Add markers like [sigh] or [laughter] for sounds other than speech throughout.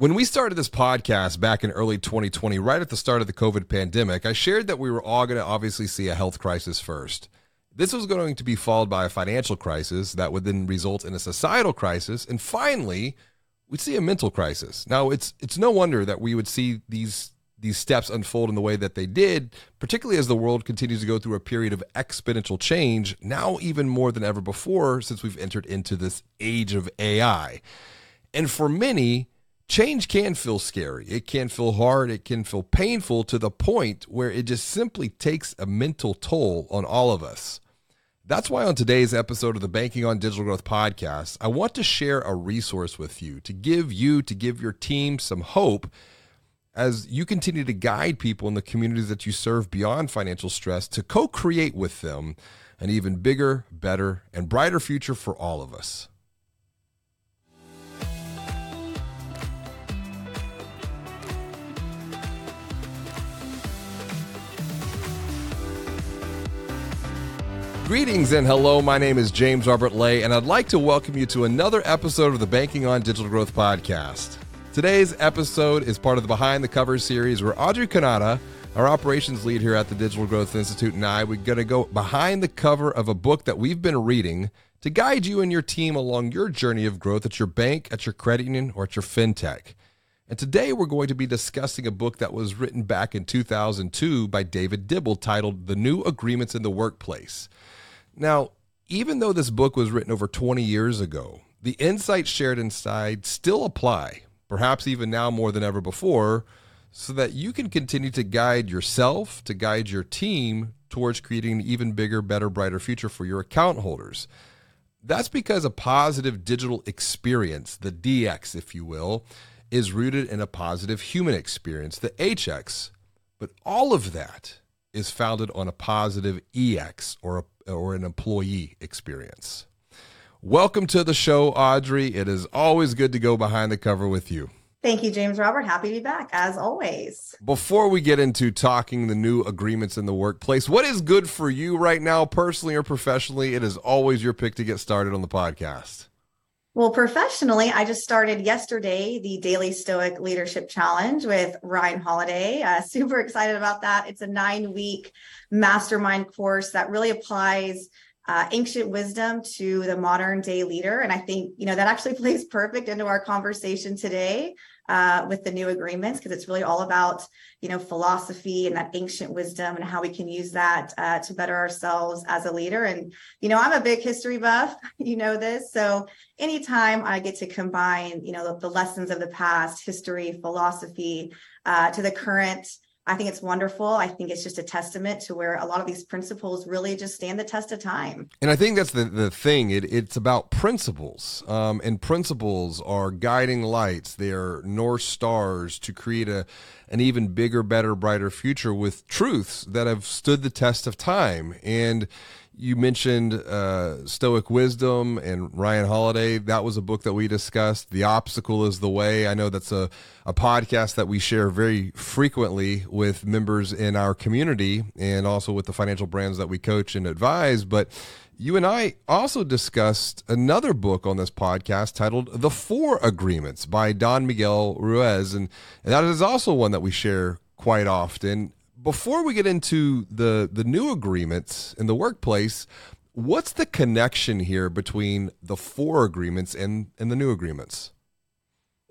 When we started this podcast back in early 2020, right at the start of the COVID pandemic, I shared that we were all going to obviously see a health crisis first. This was going to be followed by a financial crisis that would then result in a societal crisis, and finally, we'd see a mental crisis. Now, it's it's no wonder that we would see these these steps unfold in the way that they did, particularly as the world continues to go through a period of exponential change, now even more than ever before since we've entered into this age of AI. And for many, change can feel scary. It can feel hard. It can feel painful to the point where it just simply takes a mental toll on all of us. That's why on today's episode of the Banking on Digital Growth podcast, I want to share a resource with you to give you, to give your team some hope as you continue to guide people in the communities that you serve beyond financial stress to co create with them an even bigger, better, and brighter future for all of us. Greetings and hello. My name is James Robert Lay, and I'd like to welcome you to another episode of the Banking on Digital Growth podcast. Today's episode is part of the Behind the Covers series where Audrey Cannata, our operations lead here at the Digital Growth Institute, and I, we're going to go behind the cover of a book that we've been reading to guide you and your team along your journey of growth at your bank, at your credit union, or at your fintech. And today we're going to be discussing a book that was written back in 2002 by David Dibble titled The New Agreements in the Workplace. Now, even though this book was written over 20 years ago, the insights shared inside still apply, perhaps even now more than ever before, so that you can continue to guide yourself, to guide your team towards creating an even bigger, better, brighter future for your account holders. That's because a positive digital experience, the DX, if you will, is rooted in a positive human experience, the HX. But all of that is founded on a positive EX or a or an employee experience. Welcome to the show, Audrey. It is always good to go behind the cover with you. Thank you, James Robert. Happy to be back as always. Before we get into talking the new agreements in the workplace, what is good for you right now, personally or professionally? It is always your pick to get started on the podcast. Well, professionally, I just started yesterday the Daily Stoic Leadership Challenge with Ryan Holiday. Uh, [laughs] super excited about that. It's a nine week mastermind course that really applies uh, ancient wisdom to the modern day leader. And I think, you know, that actually [laughs] plays perfect into our conversation today uh, with the new agreements because it's really all about you know philosophy and that ancient wisdom and how we can use that uh, to better ourselves as a leader. And you know i'm a big history buff [laughs] you know this. So anytime i get to combine you know the, the lessons of the past history philosophy uh, to the current I think it's wonderful. I think it's just a testament to where a lot of these principles really just stand the test of time. And I think that's the, the thing. It, it's about principles. Um, and principles are guiding lights, they're north stars to create a, an even bigger, better, brighter future with truths that have stood the test of time. And you mentioned uh, Stoic Wisdom and Ryan Holiday. That was a book that we discussed. The Obstacle is the Way. I know that's a, a podcast that we share very frequently with members in our community and also with the financial brands that we coach and advise. But you and I also discussed another book on this podcast titled The Four Agreements by Don Miguel Ruiz. And, and that is also one that we share quite often before we get into the the new agreements in the workplace, what's the connection here between the four agreements and and the new agreements?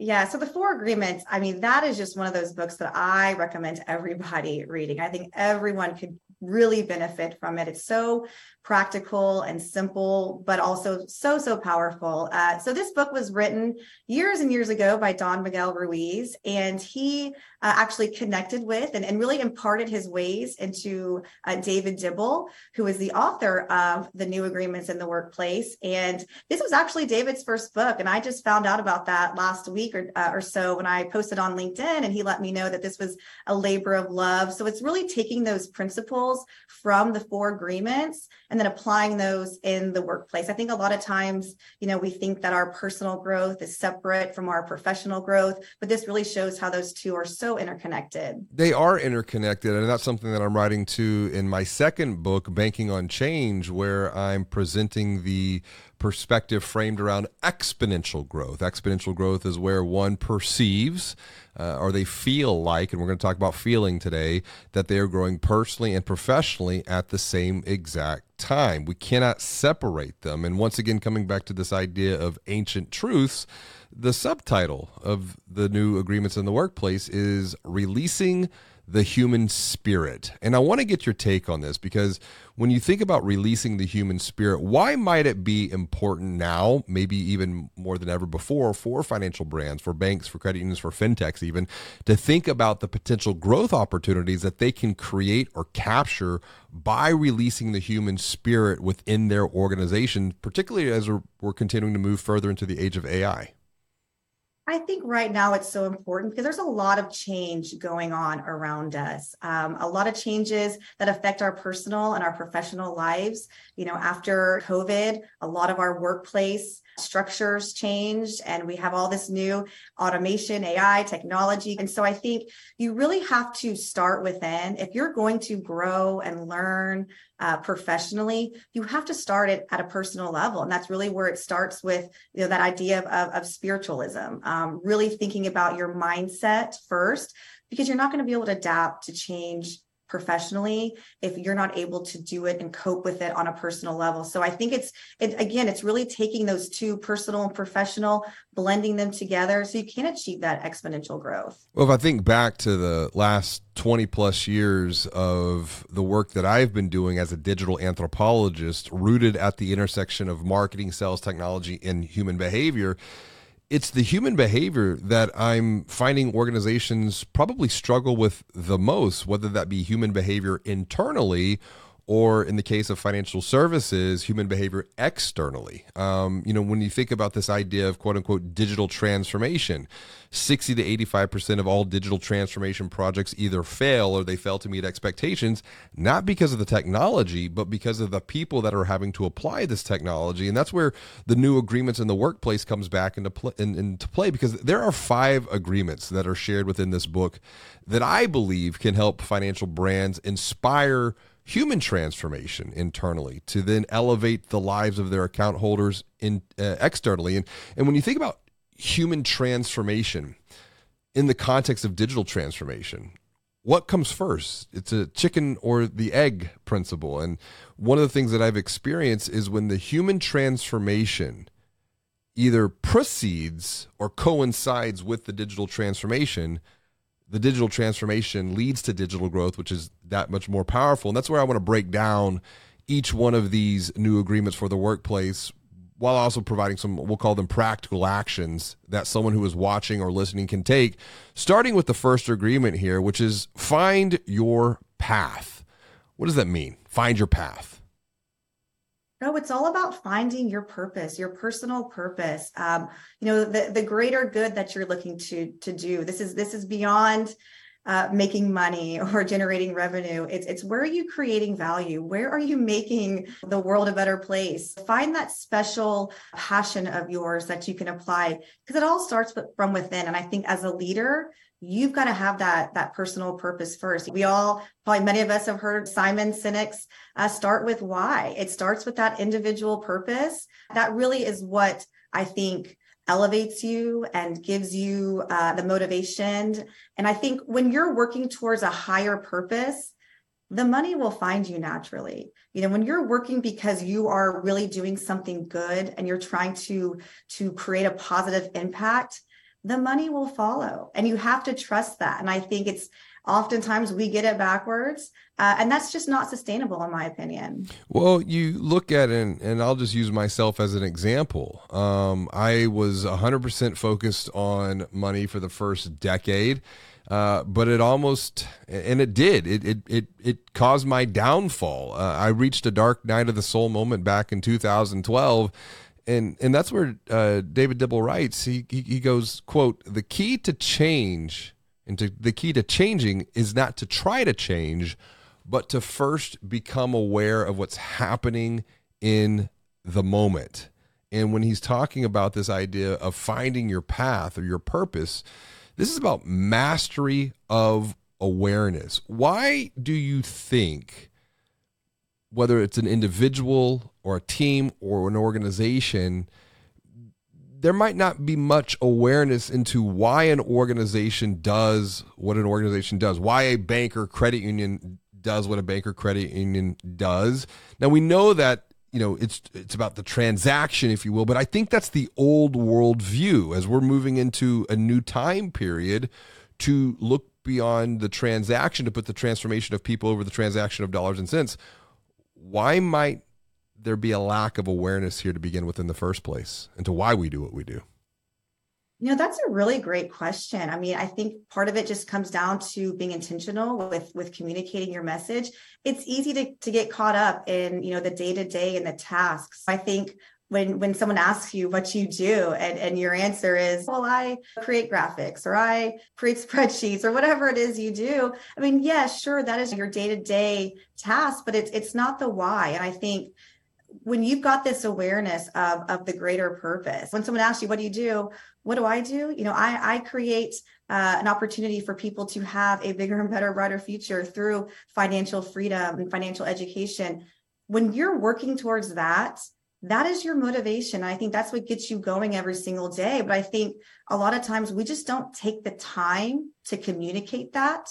Yeah, so the four agreements, I mean, that is just one of those books that I recommend everybody reading. I think everyone could really benefit from it. It's so practical and simple, but also so, so powerful. Uh, so, this book was written years and years ago by Don Miguel Ruiz, and he uh, actually connected with and, and, really imparted his ways into uh, David Dibble, who is the author of The New Agreements in the Workplace. And this was actually David's first book. And I just found out about that last week or, uh, or so when I posted on LinkedIn, and he let me know that this was a labor of love. So, it's really taking those principles from the four agreements and then applying those in the workplace. I think a lot of times, you know, we think that our personal growth is separate from our professional growth, but this really shows how those two are so interconnected. They are interconnected. And that's something that I'm writing to in my second book, Banking on Change, where I'm presenting the perspective framed around exponential growth. Exponential growth is where one perceives uh, or they feel like, and we're going to talk about feeling today, that they are growing personally and professionally at the same exact time. We cannot separate them. And once again, coming back to this idea of ancient truths, the subtitle of the new agreements in the workplace is releasing the human spirit. And I want to get your take on this because when you think about releasing the human spirit, why might it be important now, maybe even more than ever before, for financial brands, for banks, for credit unions, for fintechs, even to think about the potential growth opportunities that they can create or capture by releasing the human spirit within their organization, particularly as we're, continuing to move further into the age of AI? I think right now it's so important because there's a lot of change going on around us. Um, a lot of changes that affect our personal and our professional lives. You know, after COVID, a lot of our workplace structures changed and we have all this new automation, AI, technology. And so I think you really have to start within. If you're going to grow and learn uh, professionally, you have to start it at a personal level. And that's really where it starts with you know, that idea of, of, spiritualism, um, really thinking about your mindset first, because you're not going to be able to adapt to change professionally if you're not able to do it and cope with it on a personal level. So i think it's it, again it's really taking those two personal and professional blending them together so you can achieve that exponential growth. Well if i think back to the last 20 plus years of the work that i've been doing as a digital anthropologist rooted at the intersection of marketing sales technology and human behavior it's the human behavior that I'm finding organizations probably struggle with the most, whether that be human behavior internally or in the case of financial services, human behavior externally. Um, you know, when you think about this idea of quote unquote digital transformation, 60 to 85% of all digital transformation projects either fail or they fail to meet expectations, not because of the technology, but because of the people that are having to apply this technology. And that's where the new agreements in the workplace comes back into, in, into play because there are five agreements that are shared within this book that I believe can help financial brands inspire human transformation internally to then elevate the lives of their account holders in uh, externally. And and when you think about human transformation in the context of digital transformation what comes first? It's a chicken or the egg principle. And one of the things that i've experienced is when the human transformation either proceeds or coincides with the digital transformation the digital transformation leads to digital growth, which is that much more powerful. And that's where I want to break down each one of these new agreements for the workplace while also providing some, we'll call them practical actions that someone who is watching or listening can take. Starting with the first agreement here, which is find your path. What does that mean? Find your path. No, it's all about finding your purpose, your personal purpose. Um, you know, the the greater good that you're looking to to do. This is this is beyond uh, making money [laughs] or generating revenue. It's it's where are you creating value? Where are you making the world a better place? Find that special passion of yours that you can apply because it all starts from within. And I think as a leader, you've got to have that that personal purpose first we all probably many of us have heard simon sinek's uh, start with why it starts with that individual purpose that really is what i think elevates you and gives you uh, the motivation and i think when you're working towards a higher purpose the money will find you naturally you know when you're working because you are really doing something good and you're trying to to create a positive impact the money will follow. And you have to trust that. And I think it's oftentimes we get it backwards. Uh, and that's just not sustainable, in my opinion. Well, you look at it, and, and I'll just use myself as an example. Um, I was 100% focused on money for the first decade. Uh, but it almost and it did it it it, it caused my downfall. Uh, I reached a dark night of the soul moment back in 2012 and and that's where uh, David Dibble writes. He, he he goes, "quote The key to change and to, the key to changing is not to try to change, but to first become aware of what's happening in the moment." And when he's talking about this idea of finding your path or your purpose, this is about mastery of awareness. Why do you think, whether it's an individual or a team or an organization, there might not be much awareness into why an organization does what an organization does, why a bank or credit union does what a banker credit union does. Now we know that you know it's it's about the transaction if you will but i think that's the old world view as we're moving into a new time period to look beyond the transaction to put the transformation of people over the transaction of dollars and cents why might there be a lack of awareness here to begin with in the first place into why we do what we do you know, that's a really great question. I mean, I think part of it just comes down to being intentional with with communicating your message. It's easy to to get caught up in, you know, the day-to-day and the tasks. I think when when someone asks you what you do and, and your answer is well i create graphics or i create [laughs] spreadsheets or whatever it is you do i mean yeah sure that is your day-to-day task but it's it's not the why and i think when you've got this awareness of, of the greater purpose, when someone asks you, what do you do? What do I do? You know, I, I create uh, an opportunity for people to have a bigger and better, brighter future through financial freedom and financial education. When you're working towards that, that is your motivation. I think that's what gets you going every single day. But I think a lot of times we just don't take the time to communicate that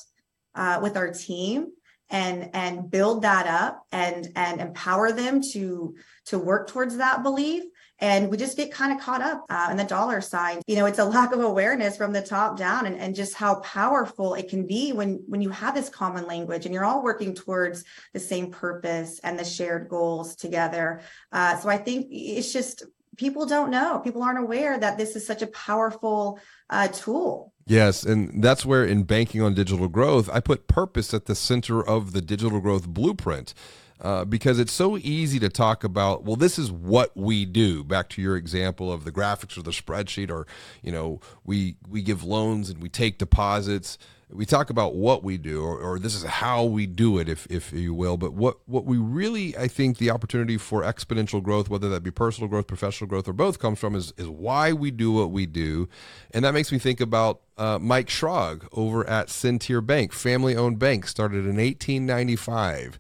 uh, with our team and and build that up and and empower them to to work towards that belief. And we just get kind of caught up uh, in the dollar sign. You know it's a [laughs] lack of awareness from the top down and, and just how powerful it can be when when you have this common language and you're all working towards the same purpose and the shared goals together. Uh, so i think it's just people don't know. People aren't aware that this is such a powerful uh, tool Yes, and that's where in banking on digital growth, I put purpose at the center of the digital growth blueprint. Uh, because it's so easy to talk about well this is what we do back to your example of the graphics or the spreadsheet or you know we we give loans and we take deposits we talk about what we do or, or, this is how we do it if, if you will but what, what we really i think the opportunity for exponential growth whether that be personal growth professional growth or both comes from is, is why we do what we do. And that makes me think about uh, mike schrag over at Centier bank family owned bank started in 1895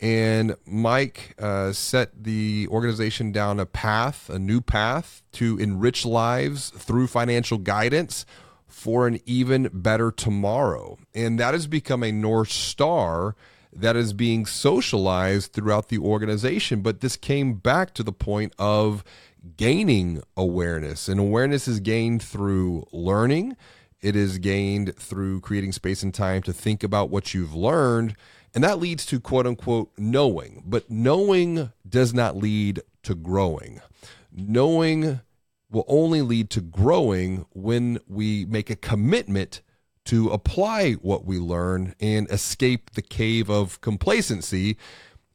and Mike uh, set the organization down a path, a new path to enrich lives through financial guidance for an even better tomorrow. And that has become a North Star that is being socialized throughout the organization. But this came back to the point of gaining awareness, and awareness is gained through learning. It is gained through creating space and time to think about what you've learned. And that leads to quote unquote knowing. But knowing does not lead to growing. Knowing will only lead to growing when we make a commitment to apply what we learn and escape the cave of complacency.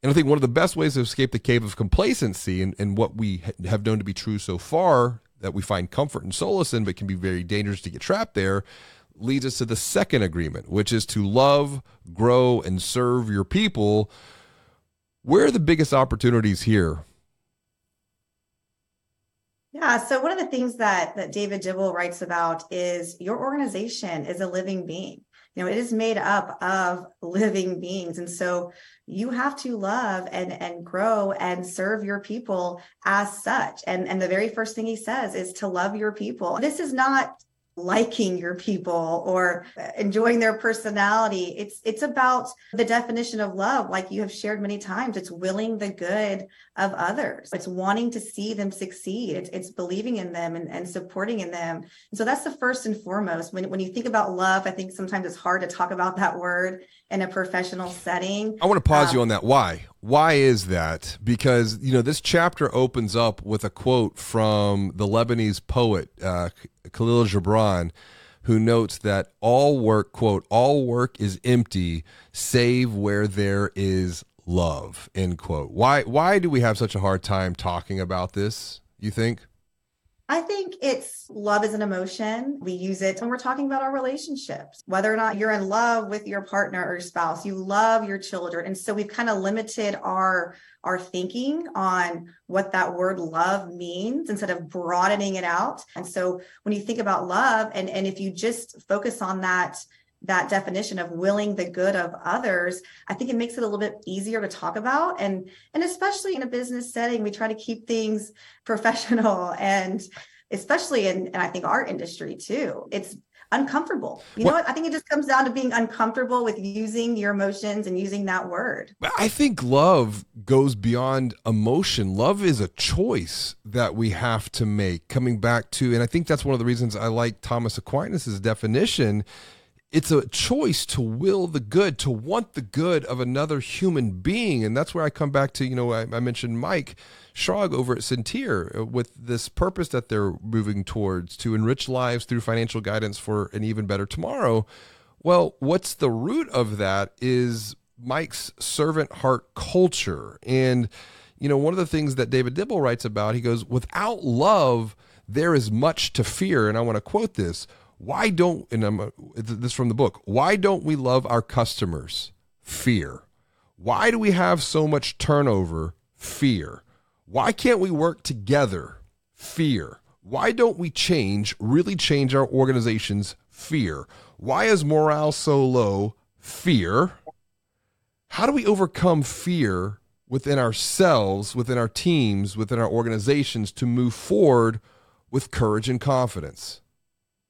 And I think one of the best ways to escape the cave of complacency and, and what we have known to be true so far that we find comfort and solace in, but can be very dangerous to get trapped there, leads us to the second agreement, which is to love, grow, and serve your people. Where are the biggest opportunities here yeah. So one of the things that that David Dibble writes about is your organization is a living being. You know, it is made up of living beings, and so you have to love and and grow and serve your people as such. And and the very first thing he says is to love your people. This is not liking your people or enjoying their personality. It's it's about the definition of love like you have shared many times. It's willing the good of others. It's wanting to see them succeed. It's, it's believing in them and, and supporting in them. And so that's the first and foremost. When, when you think about love i think sometimes it's hard to talk about that word in a professional setting i want to pause um, you on that why why is that because you know this chapter opens up with a quote from the lebanese poet uh, Khalil Gibran, who notes that all work, quote, all work is empty save where there is love, end quote. Why, why do we have such a hard time talking about this, you think? I think it's love is an emotion. We use it when we're talking about our relationships, whether or not you're in love with your partner or your spouse, you love your children. And so we've kind of limited our our thinking on what that word love means instead of broadening it out. And so when you think about love and and if you just focus on that that definition of willing the good of others i think it makes it a little bit easier to talk about and and especially in a business setting we try to keep things [laughs] professional and especially in and i think our industry too it's uncomfortable. You know what? I think it just comes down to being uncomfortable with using your emotions and using that word. I think love goes beyond emotion. Love is a choice that we have to make. Coming back to, and I think that's one of the reasons I like Thomas Aquinas' definition. It's a choice to will the good, to want the good of another human being. And that's where I come back to, you know, I, I mentioned Mike Schrag over at Centier uh, with this purpose that they're moving towards to enrich lives through financial guidance for an even better tomorrow. Well, what's the root of that is Mike's servant heart culture. And, you know, one of the things that David Dibble writes about, he goes, without love, there is much to fear. And I want to quote this. Why don't, and I'm, this from the book, why don't we love our customers? Fear. Why do we have so much turnover? Fear. Why can't we work together? Fear. Why don't we change, really change our organization's fear? Why is morale so low? Fear. How do we overcome fear within ourselves, within our teams, within our organizations to move forward with courage and confidence?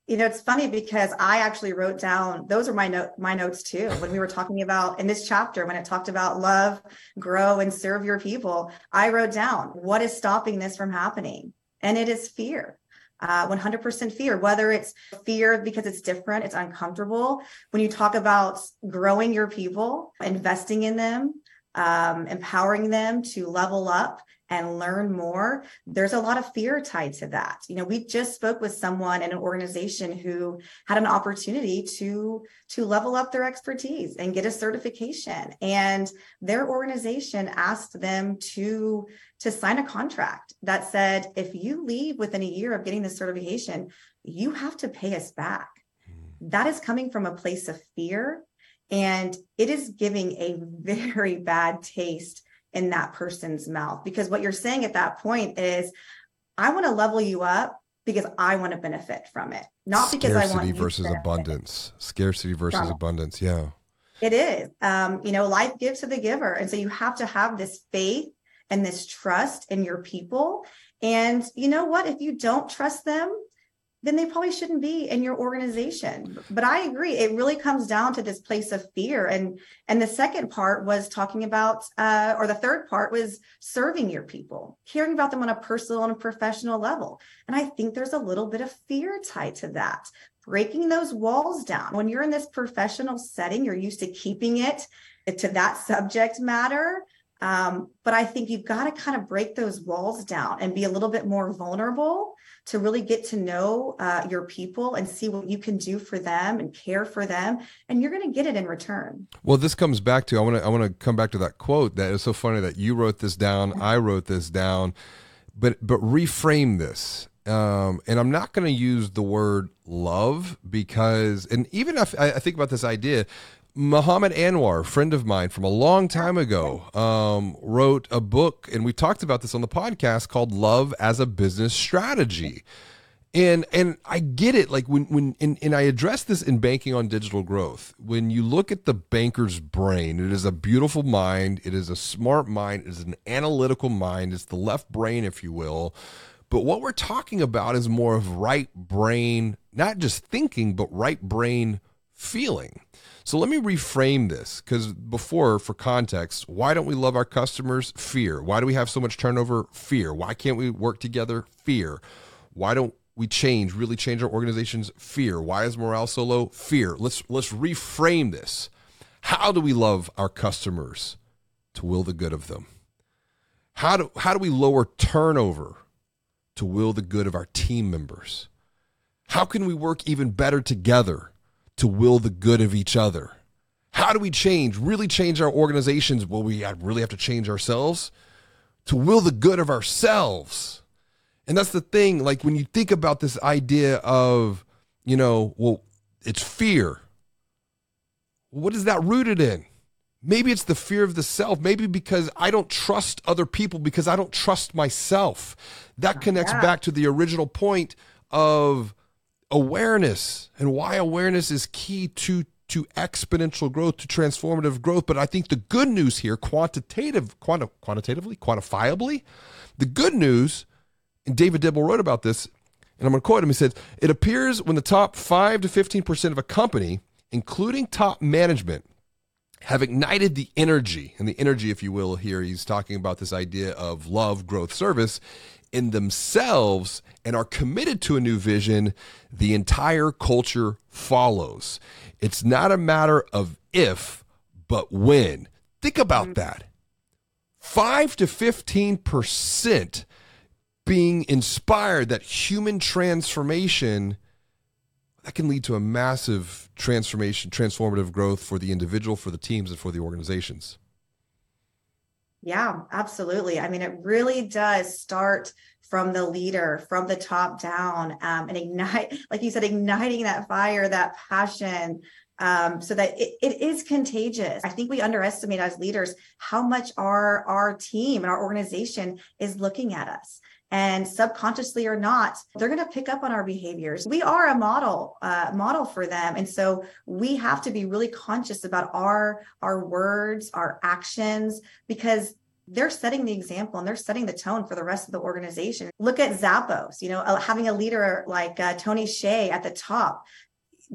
You know it's funny because i actually wrote down those are my note my notes too when we were talking about in this chapter when it talked about love grow and serve your people i wrote down what is stopping this from happening? And it is fear. Uh, 100% fear whether it's fear because it's different it's uncomfortable when you talk about growing your people investing in them um, empowering them to level up and learn more there's a lot of fear tied to that. You know we just spoke with someone in an organization who had an opportunity to to level up their expertise and get a certification. And their organization asked them to to sign a contract that said if you leave within a year of getting the certification you have to pay us back. Hmm. that is coming from a place of fear and it is giving a [laughs] very bad taste in that person's mouth. Because what you're saying at that point is, I want to level you up because I want to benefit from it, not because Scarcity I want to scarcity versus abundance. Scarcity versus abundance. Yeah. It is. Um, you know, life gives to the giver. And so you have to have this faith and this trust in your people. And you know what? If you don't trust them, then they probably shouldn't be in your organization. But i agree it really comes down to this place of fear. And and the second part was talking about uh, or the third part was serving your people caring about them on a personal and professional level. And i think there's a little bit of fear tied to that. Breaking those walls down. When you're in this professional setting you're used to keeping it to that subject matter. Um, but I think you've got to kind of break those walls down and be a little bit more vulnerable to really get to know uh, your people and see what you can do for them and care for them and you're going to get it in return. Well this comes back to i want to i want to come back to that quote that is so funny that you wrote this down i wrote this down but but reframe this. Um, and i'm not going to use the word love because and even if I, I think about this idea Muhammad Anwar, friend of mine from a long time ago, um, wrote a book, and we talked about this on the podcast called "Love as a Business Strategy." And and I get it. Like when when and, and I address this in banking on digital growth. When you look at the banker's brain, it is a beautiful mind. It is a smart mind. It is an analytical mind. It's the left brain, if you will. But what we're talking about is more of right brain, not just thinking, but right brain feeling. So let me reframe this because before, for context, why don't we love our customers? Fear. Why do we have so much turnover? Fear. Why can't we work together? Fear. Why don't we change, really change our organizations? Fear. Why is morale so low? Fear. Let's let's reframe this. How do we love our customers to will the good of them? How do how do we lower turnover to will the good of our team members? How can we work even better together to will the good of each other. How do we change, really change our organizations? Well, we really have to change ourselves to will the good of ourselves. And that's the thing. Like when you think about this idea of, you know, well, it's fear. What is that rooted in? Maybe it's the fear of the self. Maybe because I don't trust other people because I don't trust myself. That connects yeah. back to the original point of awareness and why awareness is key to to exponential growth, to transformative growth. But I think the good news here, quantitative, quanti- quantitatively, quantifiably, the good news, and David Dibble wrote about this, and I'm going to quote him. He said, It appears when the top 5 to 15% of a company, including top management, have ignited the energy, and the energy, if you will, here, he's talking about this idea of love, growth, service in themselves and are committed to a new vision, the entire culture follows. It's not a matter of if, but when. Think about mm-hmm. that. 5 to 15% being inspired that human transformation that can lead to a massive transformation, transformative growth for the individual, for the teams, and for the organizations. Yeah, absolutely. I mean, it really does start from the leader, from the top down, um, and ignite, [laughs] like you said, igniting that fire, that passion, um, so that it, it is contagious. I think we underestimate as leaders how much our our team and our organization is looking at us. And subconsciously or not, they're going to pick up on our behaviors. We are a model uh, model for them, and so we have to be really conscious about our our words, our actions, because they're setting the example and they're setting the tone for the rest of the organization. Look at Zappos, you know, uh, having a leader like uh, Tony Hsieh at the top.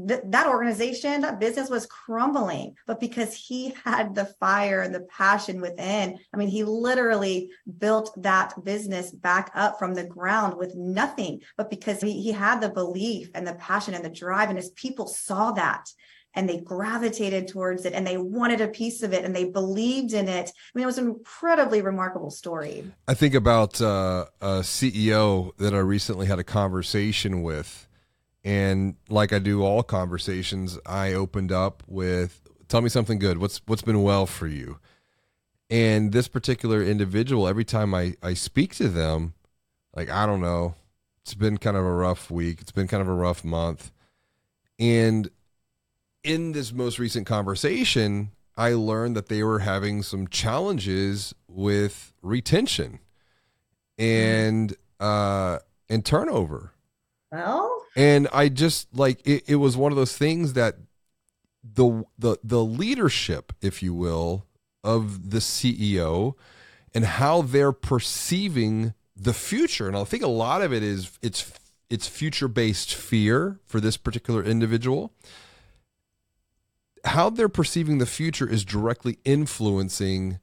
Th- that organization, that business was crumbling, but because he had the fire and the passion within, I mean, he literally built that business back up from the ground with nothing, but because he, he had the belief and the passion and the drive, and his people saw that and they gravitated towards it and they wanted a piece of it and they believed in it. I mean, it was an incredibly remarkable story. I think about uh, a CEO that I recently had a conversation with. And like I do all conversations, I opened up with, "Tell me something good. What's what's been well for you?" And this particular individual, every time I I speak to them, like I don't know, it's been kind of a rough week. It's been kind of a rough month, and in this most recent conversation, I learned that they were having some challenges with retention and uh and turnover. Well, and I just like it, it was one of those things that the the the leadership, if you will, of the CEO and how they're perceiving the future. And I think a lot of it is it's it's future based fear for this particular individual how they're perceiving the future is directly influencing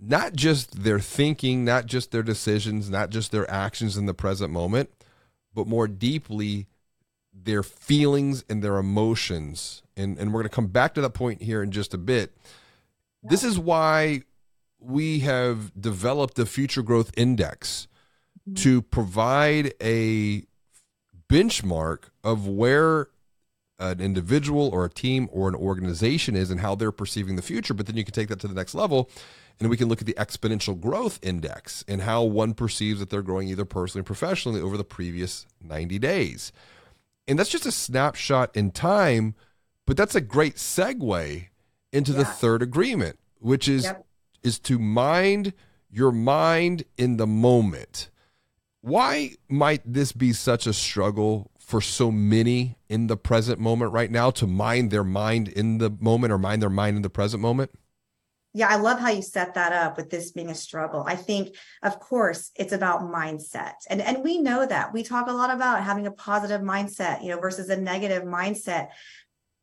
not just their thinking, not just their decisions, not just their actions in the present moment, but more deeply their feelings and their emotions. And, and we're going to come back to that point here in just a bit. This is why we have developed the future growth index mm-hmm. to provide a benchmark of where an individual or a team or an organization is and how they're perceiving the future. But then you can take that to the next level and we can look at the exponential growth index and how one perceives that they're growing either personally or professionally over the previous 90 days. And that's just a snapshot in time, but that's a great segue into yeah. the third agreement, which is yep. is to mind your mind in the moment. Why might this be such a struggle for so many in the present moment right now to mind their mind in the moment or mind their mind in the present moment? Yeah, I love how you set that up with this being a struggle. I think, of course, it's about mindset. And, and we know that. We talk a lot about having a positive mindset, you know, versus a negative mindset.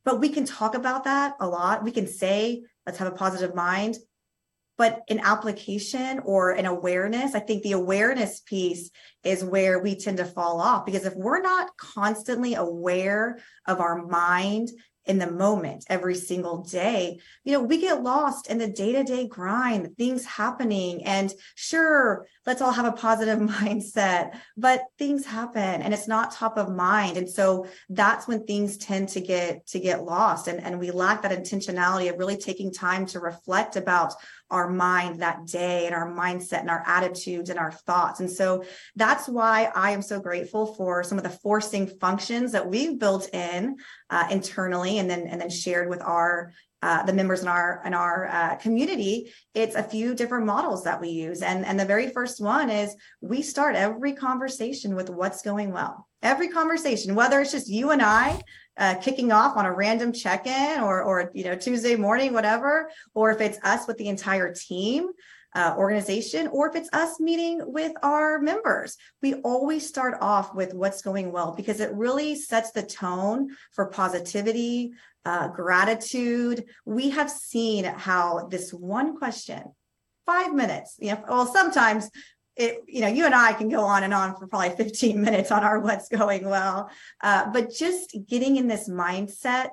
But we can talk about that a lot. We can say, let's have a positive mind but an application or an awareness i think the awareness piece is where we tend to fall off because if we're not constantly aware of our mind in the moment every single day. You know, we get lost in the day to day grind, things happening. And sure, let's all have a positive [laughs] mindset, but things happen and it's not top of mind. And so that's when things tend to get, to get lost. And, and we lack that intentionality of really taking time to reflect about our mind that day and our mindset and our attitudes and our thoughts. And so that's why I am so grateful for some of the forcing functions that we've built in uh, internally and then and then shared with our uh, the members in our in our uh, community. It's a few different models that we use. And and the very first one is we start every conversation with what's going well. Every conversation whether it's just you and i uh, kicking off on a random check-in or or you know Tuesday morning, whatever, or if it's us with the entire team. Uh, organization, or if it's us meeting with our members. We always start off with what's going well because it really sets the tone for positivity, uh, gratitude. We have seen how this one question, five minutes, you know, well, sometimes it, you know, you and I can go on and on for probably 15 minutes on our what's going well. Uh, but just getting in this mindset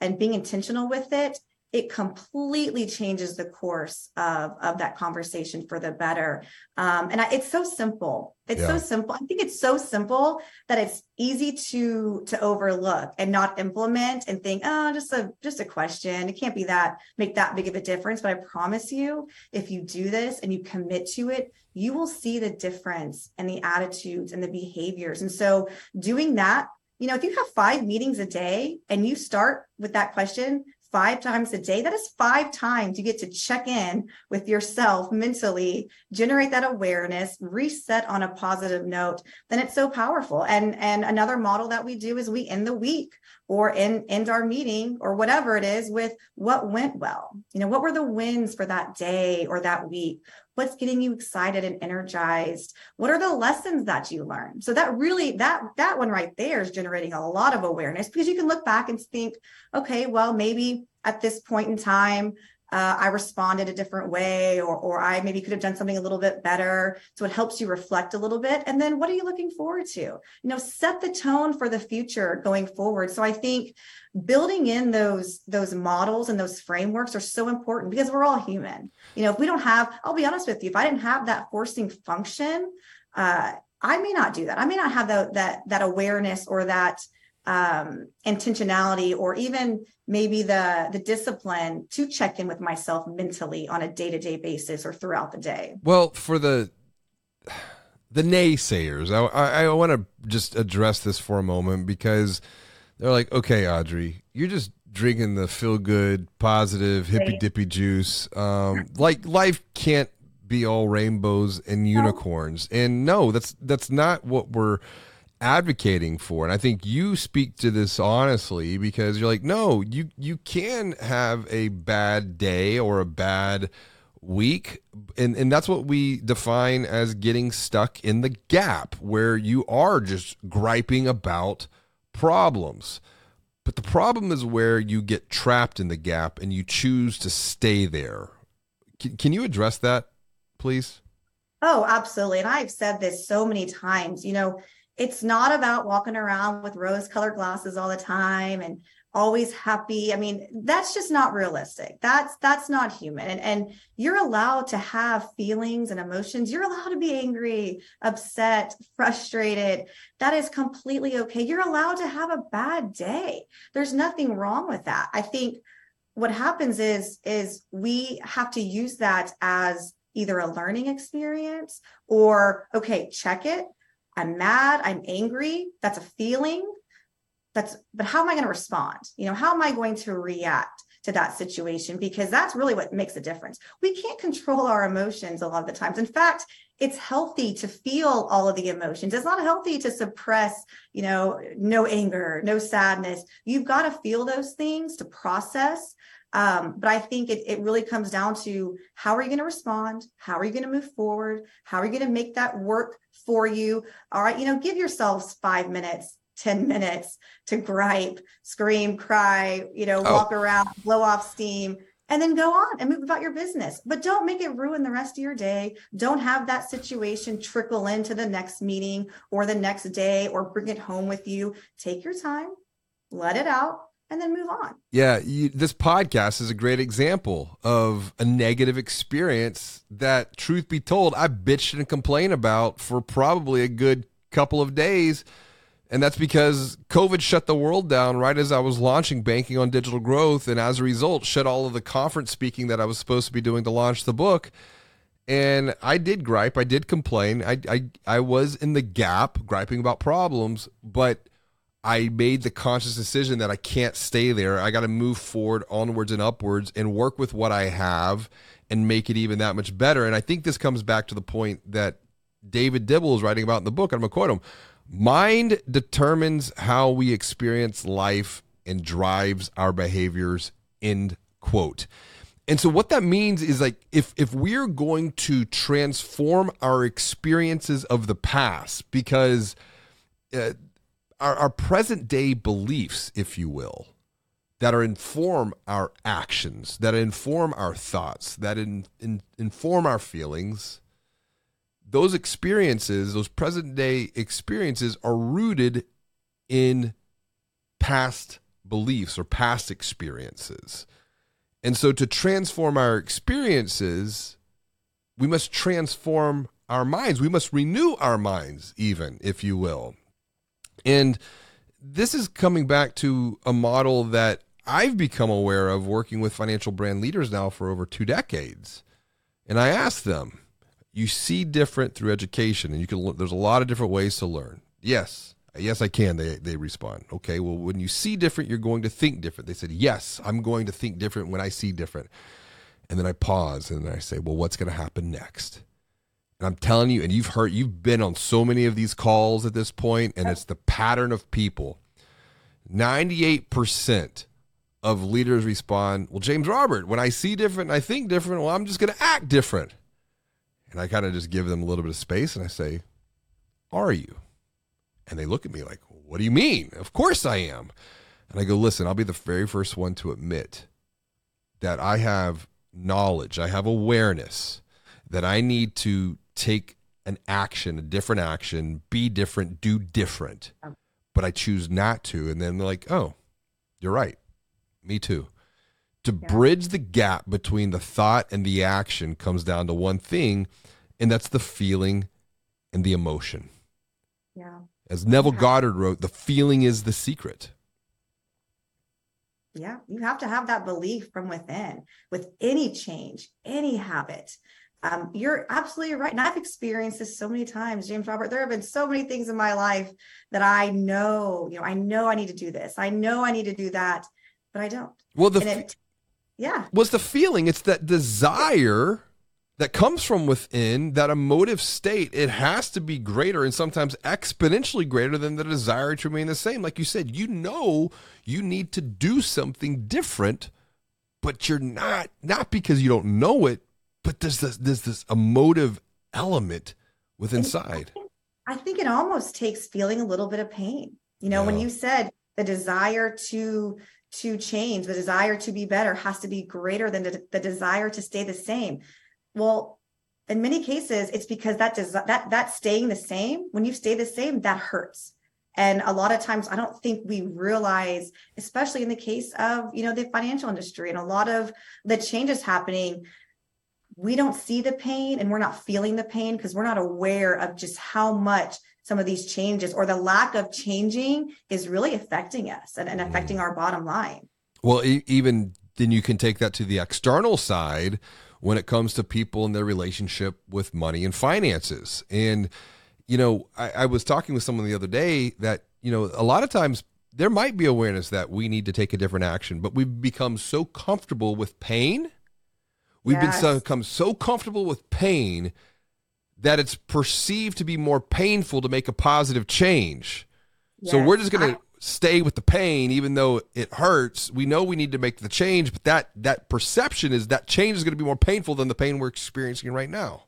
and being intentional with it it completely changes the course of, of that conversation for the better. Um, and I, it's so simple. It's yeah. so simple. I think it's so simple that it's easy to to overlook and not implement and think, oh, just a just a question. It can't be that make that big of a difference. But I promise you, if you do this and you commit to it, you will see the difference and the attitudes and the behaviors. And so doing that you know, if you have five meetings a day and you start with that question, five times a day, that is five times you get to check in with yourself mentally, generate that awareness, reset on a positive note, then it's so powerful. And and another model that we do is we end the week or end, end our meeting or whatever it is with what went well. You know, what were the wins for that day or that week? What's getting you excited and energized? What are the lessons that you learned? So that really that that one right there is generating a lot of awareness because you can look back and think, okay, well, maybe at this point in time, uh, I responded a different way, or or I maybe could have done something a little bit better. So it helps you reflect a little bit. And then what are you looking forward to? You know, set the tone for the future going forward. So I think building in those those models and those frameworks are so important because we're all human. You know, if we don't have, I'll be honest with you, if I didn't have that forcing function, uh, I may not do that. I may not have the, that that awareness or that um, intentionality or even maybe the the discipline to check in with myself mentally on a day-to-day basis or throughout the day. Well for the the naysayers i i, I want to just address this for a moment because they're like okay audrey you're just drinking the feel good positive hippy dippy juice um like life can't be all rainbows and unicorns. And no that's that's not what we're advocating for and i think you speak to this honestly because you're like no you you can have a bad day or a bad week and and that's what we define as getting stuck in the gap where you are just griping about problems. But the problem is where you get trapped in the gap and you choose to stay there. Can, can you address that please? Oh absolutely. And i've said this so many times. You know it's not about walking around with rose colored glasses all the time and always happy. I mean that's just not realistic. That's that's not human. And and you're allowed to have feelings and emotions. You're allowed to be angry upset frustrated. That is completely okay. You're allowed to have a bad day. There's nothing wrong with that. I think what happens is is we have to use that as either a learning experience or okay check it I'm mad, I'm angry. That's a feeling. That's, but how am I going to respond? You know, how am I going to react to that situation? Because that's really what makes a difference. We can't control our emotions a lot of the times. In fact, it's healthy to feel all of the emotions. It's not healthy to suppress, you know, no anger, no sadness. You've got to feel those things to process. Um, but I think it, it really comes down to how are you going to respond? How are you going to move forward? How are you going to make that work for you? All right, you know, give yourselves five minutes, 10 minutes to gripe, scream, cry, you know, oh. walk around, blow off steam, and then go on and move about your business. But don't make it ruin the rest of your day. Don't have that situation trickle into the next meeting or the next day or bring it home with you. Take your time, let it out and then move on. Yeah, you, this podcast is a great example of a negative experience that, truth be told, I bitched and complained about for probably a good couple of days. And that's because COVID shut the world down right as I was launching Banking on Digital Growth. And as a result, shut all of the conference speaking that I was supposed to be doing to launch the book. And I did gripe, I did complain. I, I, I was in the gap griping about problems, but I made the conscious decision that I can't stay there. I got to move forward, onwards and upwards, and work with what I have and make it even that much better. And I think this comes back to the point that David Dibble is writing about in the book. I'm going to quote him. Mind determines how we experience life and drives our behaviors. End quote. And so what that means is like if if we're going to transform our experiences of the past because uh, our, our present day beliefs, if you will, that are inform our actions, that inform our thoughts, that in, in, inform our feelings, those experiences, those present day experiences are rooted in past beliefs or past experiences. And so to transform our experiences, we must transform our minds. We must renew our minds, even, if you will. And this is coming back to a model that I've become aware of working with financial brand leaders now for over two decades. And I ask them, you see different through education and you can there's a lot of different ways to learn. Yes. Yes, I can. They they respond. Okay, well, when you see different, you're going to think different. They said, Yes, I'm going to think different when I see different. And then I pause and I say, Well, what's going to happen next? And I'm telling you, and you've heard, you've been on so many of these calls at this point, and it's the pattern of people. 98% of leaders respond, Well, James Robert, when I see different I think different, well, I'm just going to act different. And I kind of just give them a little bit of space and I say, Are you? And they look at me like, What do you mean? Of course I am. And I go, Listen, I'll be the very first one to admit that I have knowledge, I have awareness that I need to take an action, a different action, be different, do different. But I choose not to. And then they're like, oh, you're right. Me too. To yeah. bridge the gap between the thought and the action comes down to one thing, and that's the feeling and the emotion. Yeah. As Neville yeah. Goddard wrote, the feeling is the secret. Yeah, you have to have that belief from within with any change, any habit um, you're absolutely right. And I've experienced this so many times, James Robert. There have been so many things in my life that I know, you know, I know I need to do this. I know I need to do that, but I don't. Well, the it, yeah was the feeling. It's that desire that comes from within, that emotive state. It has to be greater and sometimes exponentially greater than the desire to remain the same. Like you said, you know you need to do something different, but you're not not because you don't know it but there's this there's this emotive element with inside. I think it almost takes feeling a little bit of pain. You know, yeah. when you said the desire to to change, the desire to be better has to be greater than the, the desire to stay the same. Well, in many cases, it's because that does that that staying the same. When you stay the same, that hurts. And a lot of times, I don't think we realize, especially in the case of you know the financial industry and a lot of the changes happening we don't see the pain and we're not feeling the pain because we're not aware of just how much some of these changes or the lack of changing is really affecting us and, and mm-hmm. affecting our bottom line. Well, e- even then, you can take that to the external side when it comes to people and their relationship with money and finances. And, you know, I, I was talking with someone the other day that, you know, a lot of times there might be awareness that we need to take a different action, but we've become so comfortable with pain We've yes. been become so comfortable with pain that it's perceived to be more painful to make a positive change. Yes. So we're just going to stay with the pain even though it hurts. We know we need to make the change, but that that perception is that change is going to be more painful than the pain we're experiencing right now.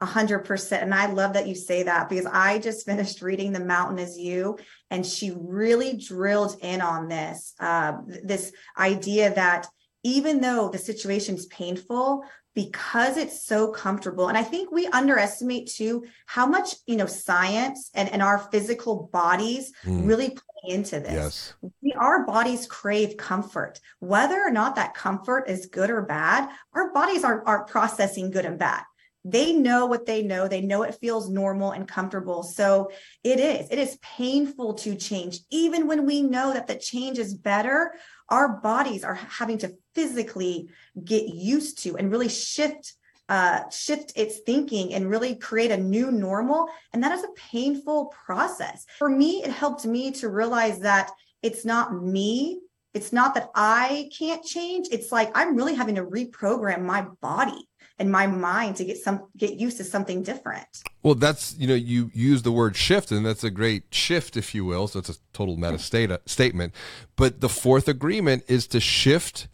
A hundred percent. And I love that you say that because I just finished reading The Mountain Is You, and she really drilled in on this, uh, this idea that even though the situation is painful because it's so comfortable and i think we underestimate too how much you know science and, and our physical bodies mm. really play into this. Yes. we, our bodies crave comfort. Whether or not that comfort is good or bad our bodies are, are processing good and bad. They know what they know. They know it feels normal and comfortable. So it is it is painful to change even when we know that the change is better our bodies are having to physically get used to and really shift uh, shift its thinking and really create a new normal. And that is a painful process. For me, it helped me to realize that it's not me. It's not that I can't change. It's like I'm really having to reprogram my body and my mind to get some get used to something different. Well, that's you know you use the word shift, and that's a great shift, if you will. So it's a total meta state, uh, statement. But the fourth agreement is to shift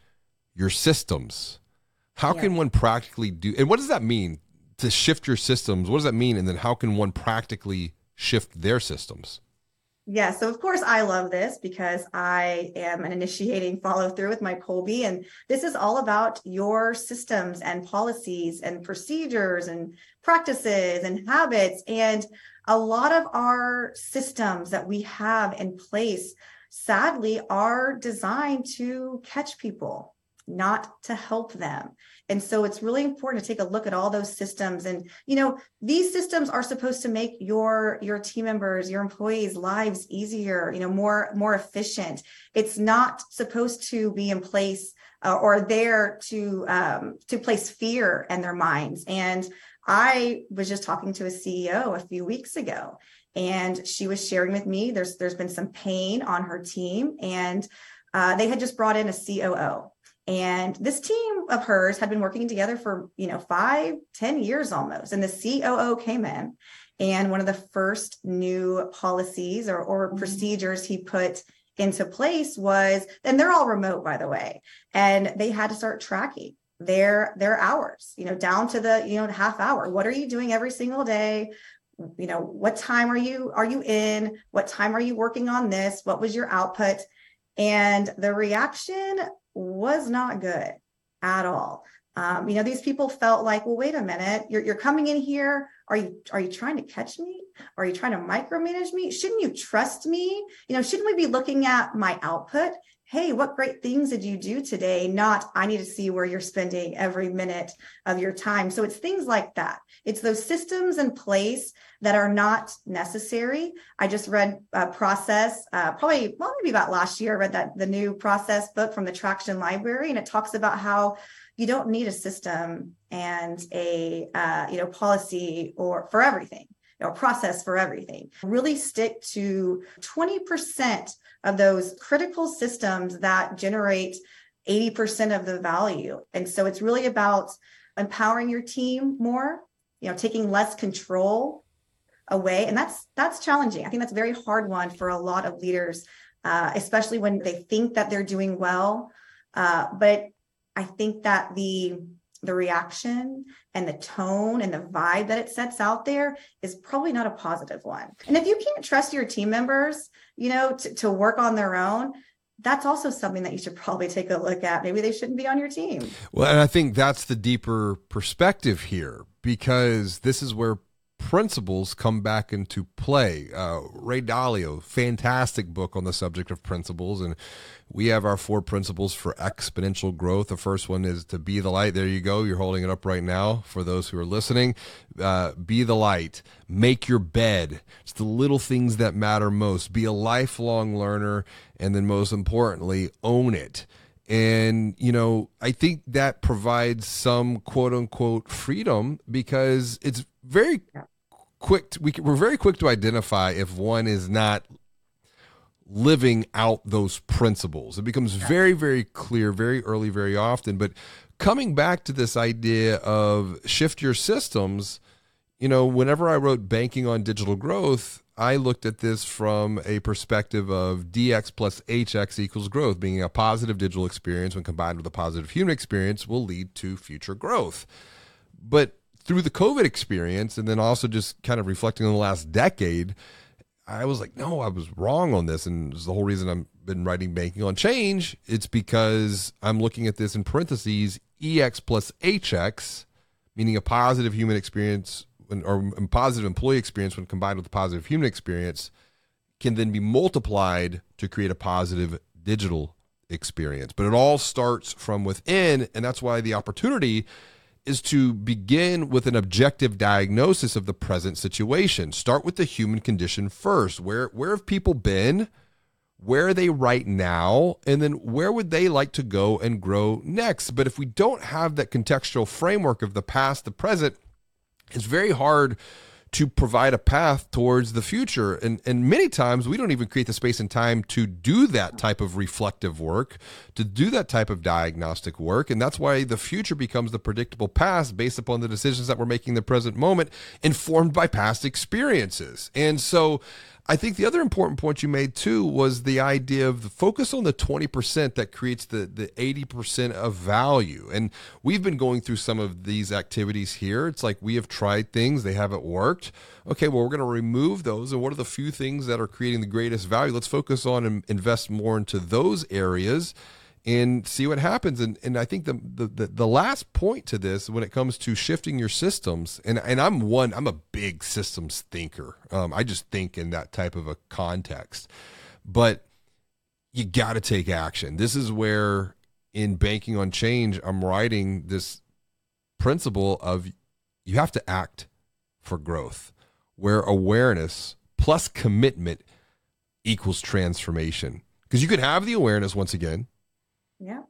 your systems. How yeah. can one practically do? And what does that mean to shift your systems? What does that mean? And then how can one practically shift their systems? Yeah, so of course I love this because I am an initiating follow through with my Kolbe. And this is all about your systems and policies and procedures and practices and habits. And a lot of our systems that we have in place, sadly, are designed to catch people not to help them. And so it's really important to take a look at all those systems. And, you know, these systems are supposed to make your, your team members, your employees lives easier, you know, more, more efficient. It's not supposed to be in place uh, or there to, um, to place fear in their minds. And I was just talking to a CEO a few weeks ago and she was sharing with me there's there's been some pain on her team and uh, they had just brought in a COO and this team of hers had been working together for, you know, five, ten years almost. And the COO came in and one of the first new policies or, or mm-hmm. procedures he put into place was, and they're all remote, by the way, and they had to start tracking their their hours, you know, down to the, you know, half hour. What are you doing every single day? You know, what time are you are you in? What time are you working on this? What was your output? And the reaction was not good at all. Um, you know, these people felt like, well, wait a minute, you're, you're coming in here. Are you are you trying to catch me? Are you trying to micromanage me? Shouldn't you trust me? You know, shouldn't we be looking at my output? Hey, what great things did you do today? Not, I need to see where you're spending every minute of your time. So it's things like that. It's those systems in place that are not necessary. I just read a process, uh, probably, well, maybe about last year, I read that the new process book from the Traction Library, and it talks about how you don't need a system and a uh, you know policy or for everything or process for everything. Really stick to 20% of those critical systems that generate 80% of the value. And so it's really about empowering your team more, you know, taking less control away. And that's that's challenging. I think that's a very hard one for a lot of leaders uh, especially when they think that they're doing well. Uh, but i think that the the reaction and the tone and the vibe that it sets out there is probably not a positive one and if you can't trust your team members you know to, to work on their own that's also something that you should probably take a look at. Maybe they shouldn't be on your team. Well, and I think that's the deeper perspective here because this is where principles come back into play. Uh, Ray Dalio, fantastic book on the subject of principles, and we have our four principles for exponential growth. The first one is to be the light. There you go. You're holding it up right now for those who are listening. Uh, be the light. Make your bed. It's the little things that matter most. Be a lifelong learner, and then most importantly, own it. And, you know, I think that provides some quote unquote freedom because it's very quick to, we, we're very quick to identify if one is not living out those principles. It becomes very very clear very early very often. But coming back to this idea of shift your systems you know whenever i wrote banking on digital growth i looked at this from a perspective of dx plus hx equals growth being a positive digital experience when combined with a positive human experience will lead to future growth. But through the COVID experience and then also just kind of reflecting on the last decade, I was like, no, I was wrong on this. And the whole reason I've been writing Banking on Change. It's because I'm looking at this in parentheses EX plus HX, meaning a positive human experience or a positive employee experience when combined with a positive human experience can then be multiplied to create a positive digital experience. But it all starts from within. And that's why the opportunity is to begin with an objective diagnosis of the present situation. Start with the human condition first. Where where have people been? Where are they right now? And then where would they like to go and grow next? But if we don't have that contextual framework of the past, the present, it's very hard to provide a path towards the future. And and many times we don't even create the space and time to do that type of reflective work, to do that type of diagnostic work. And that's why the future becomes the predictable past based upon the decisions that we're making in the present moment, informed by past experiences. And so I think the other important point you made too was the idea of the focus on the 20% that creates the, the 80% of value. And we've been going through some of these activities here. It's like we have tried things, they haven't worked. Okay, well, we're going to remove those. And what are the few things that are creating the greatest value? Let's focus on and invest more into those areas and see what happens. And and I think the, the the last point to this when it comes to shifting your systems, and and I'm one, I'm a big systems thinker. Um, I just think in that type of a context, but you got to take action. This is where in banking on change, I'm writing this principle of you have to act for growth, where awareness plus commitment equals transformation. Because you can have the awareness once again, yeah.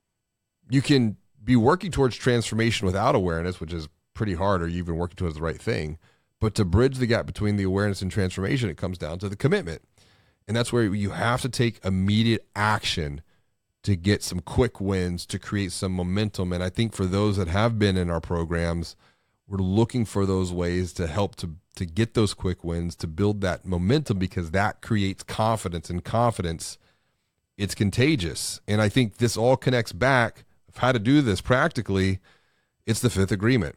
You can be working towards transformation without awareness, which is pretty hard, or you even working towards the right thing. But to bridge the gap between the awareness and transformation, it comes down to the commitment. And that's where you have to take immediate action to get some quick wins, to create some momentum. And I think for those that have been in our programs, we're looking for those ways to help to to get those quick wins, to build that momentum because that creates confidence and confidence it's contagious. And I think this all connects back of how to do this practically. It's the fifth agreement.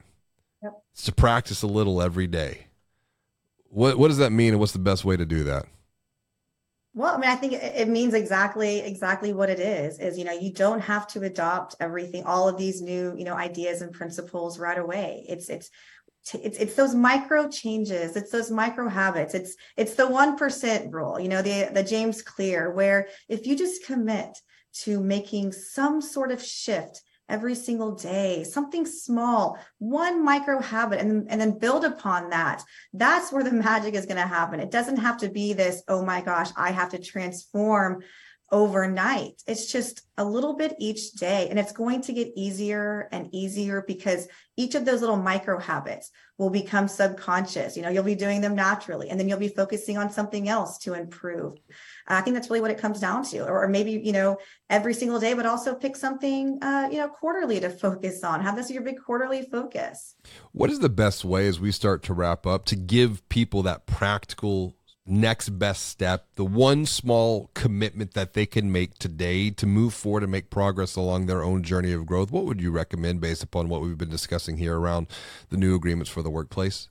Yep. It's to practice a little every day. What what does that mean and what's the best way to do that? Well, I mean, I think it means exactly exactly what it is. Is you know, you don't have to adopt everything, all of these new you know ideas and principles right away. It's it's it's it's those micro changes it's those micro habits it's it's the 1% rule you know the the James Clear where if you just commit to making some sort of shift every single day something small one micro habit and, and then build upon that that's where the magic is going to happen. It doesn't have to be this oh my gosh i have to transform overnight. It's just a little bit each day. And it's going to get easier and easier because each of those little micro habits will become subconscious. You know, you'll be doing them naturally and then you'll be focusing on something else to improve. I think that's really what it comes down to. Or, maybe, you know, every single day, but also pick something, uh, you know, quarterly to focus on. Have this your big quarterly focus. What is the best way as we start to wrap up to give people that practical next best step, the one small commitment that they can make today to move forward and make progress along their own journey of growth, what would you recommend based upon what we've been discussing here around the new agreements for the workplace?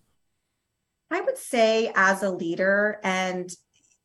I would say, as a leader, and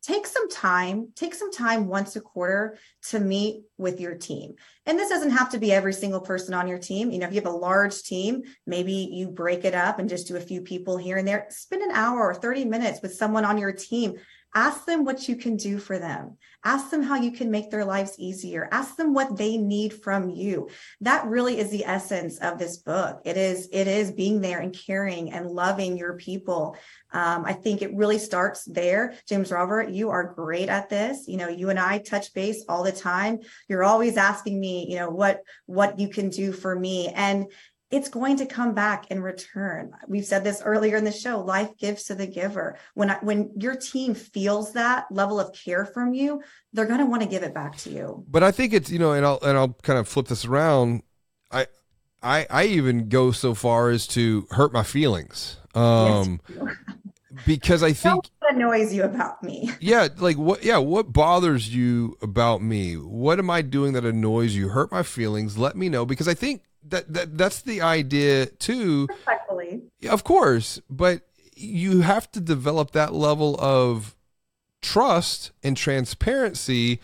take some time, take some time once a quarter to meet with your team. And this doesn't have to be every single person on your team. You know, if you have a large team, maybe you break it up and just do a few people here and there. Spend an hour or 30 minutes with someone on your team Ask them what you can do for them. Ask them how you can make their lives easier. Ask them what they need from you. That really is the essence of this book. It is, it is being there and caring and loving your people. Um, I think it really starts there. James Robert, you are great at this. You know, you and I touch base all the time. You're always asking me, you know, what, what you can do for me. And it's going to come back in return. We've said this earlier in the show, life gives to the giver. When I, when your team feels that level of care from you, they're going to want to give it back to you. But I think it's, you know, and I'll and I'll kind of flip this around. I I I even go so far as to hurt my feelings. Um yes, because I [laughs] think what annoys you about me. [laughs] Yeah, like what yeah, what bothers you about me? What am I doing that annoys you? Hurt my feelings? Let me know because I think that, that that's the idea too. Respectfully. Of course, but you have to develop that level of trust and transparency.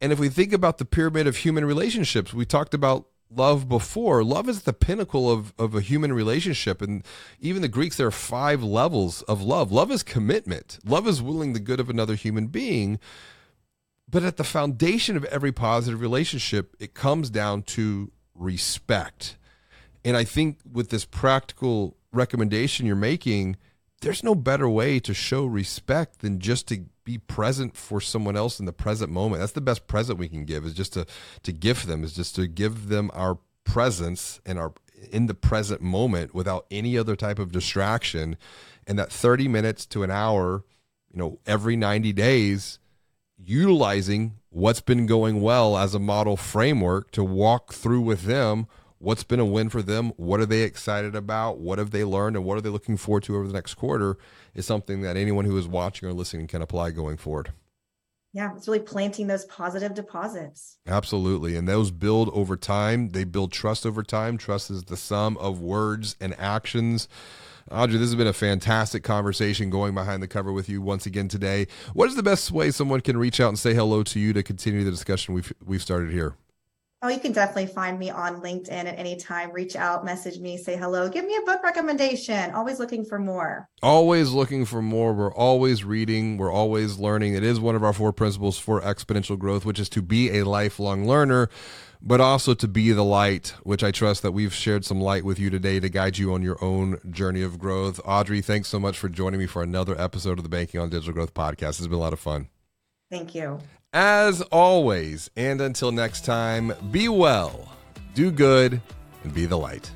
And if we think about the pyramid of human relationships, we talked about love before. Love is the pinnacle of, of a human relationship. And even the Greeks, there are five levels of love. Love is commitment, love is willing the good of another human being. But at the foundation of every positive relationship, it comes down to respect. And I think with this practical recommendation you're making, there's no better way to show respect than just to be present for someone else in the present moment. That's the best present we can give is just to to gift them is just to give them our presence and our in the present moment without any other type of distraction. And that 30 minutes to an hour, you know, every 90 days, utilizing what's been going well as a model framework to walk through with them what's been a win for them, what are they excited about, what have they learned, and what are they looking forward to over the next quarter is something that anyone who is watching or listening can apply going forward. Yeah, it's really planting those positive deposits. Absolutely. And those build over time. They build trust over time. Trust is the sum of words and actions. Audrey, this has been a fantastic conversation going behind the cover with you once again today. What is the best way someone can reach out and say hello to you to continue the discussion we've we've started here? Oh, you can definitely find me on LinkedIn at any time. Reach out, message me, say hello, give me a book recommendation. Always looking for more. Always looking for more. We're always reading. We're always learning. It is one of our four principles for exponential growth, which is to be a lifelong learner, but also to be the light, which I trust that we've shared some light with you today to guide you on your own journey of growth. Audrey, thanks so much for joining me for another episode of the Banking on Digital Growth podcast. It's been a lot of fun. Thank you. As always, and until next time, be well, do good, and be the light.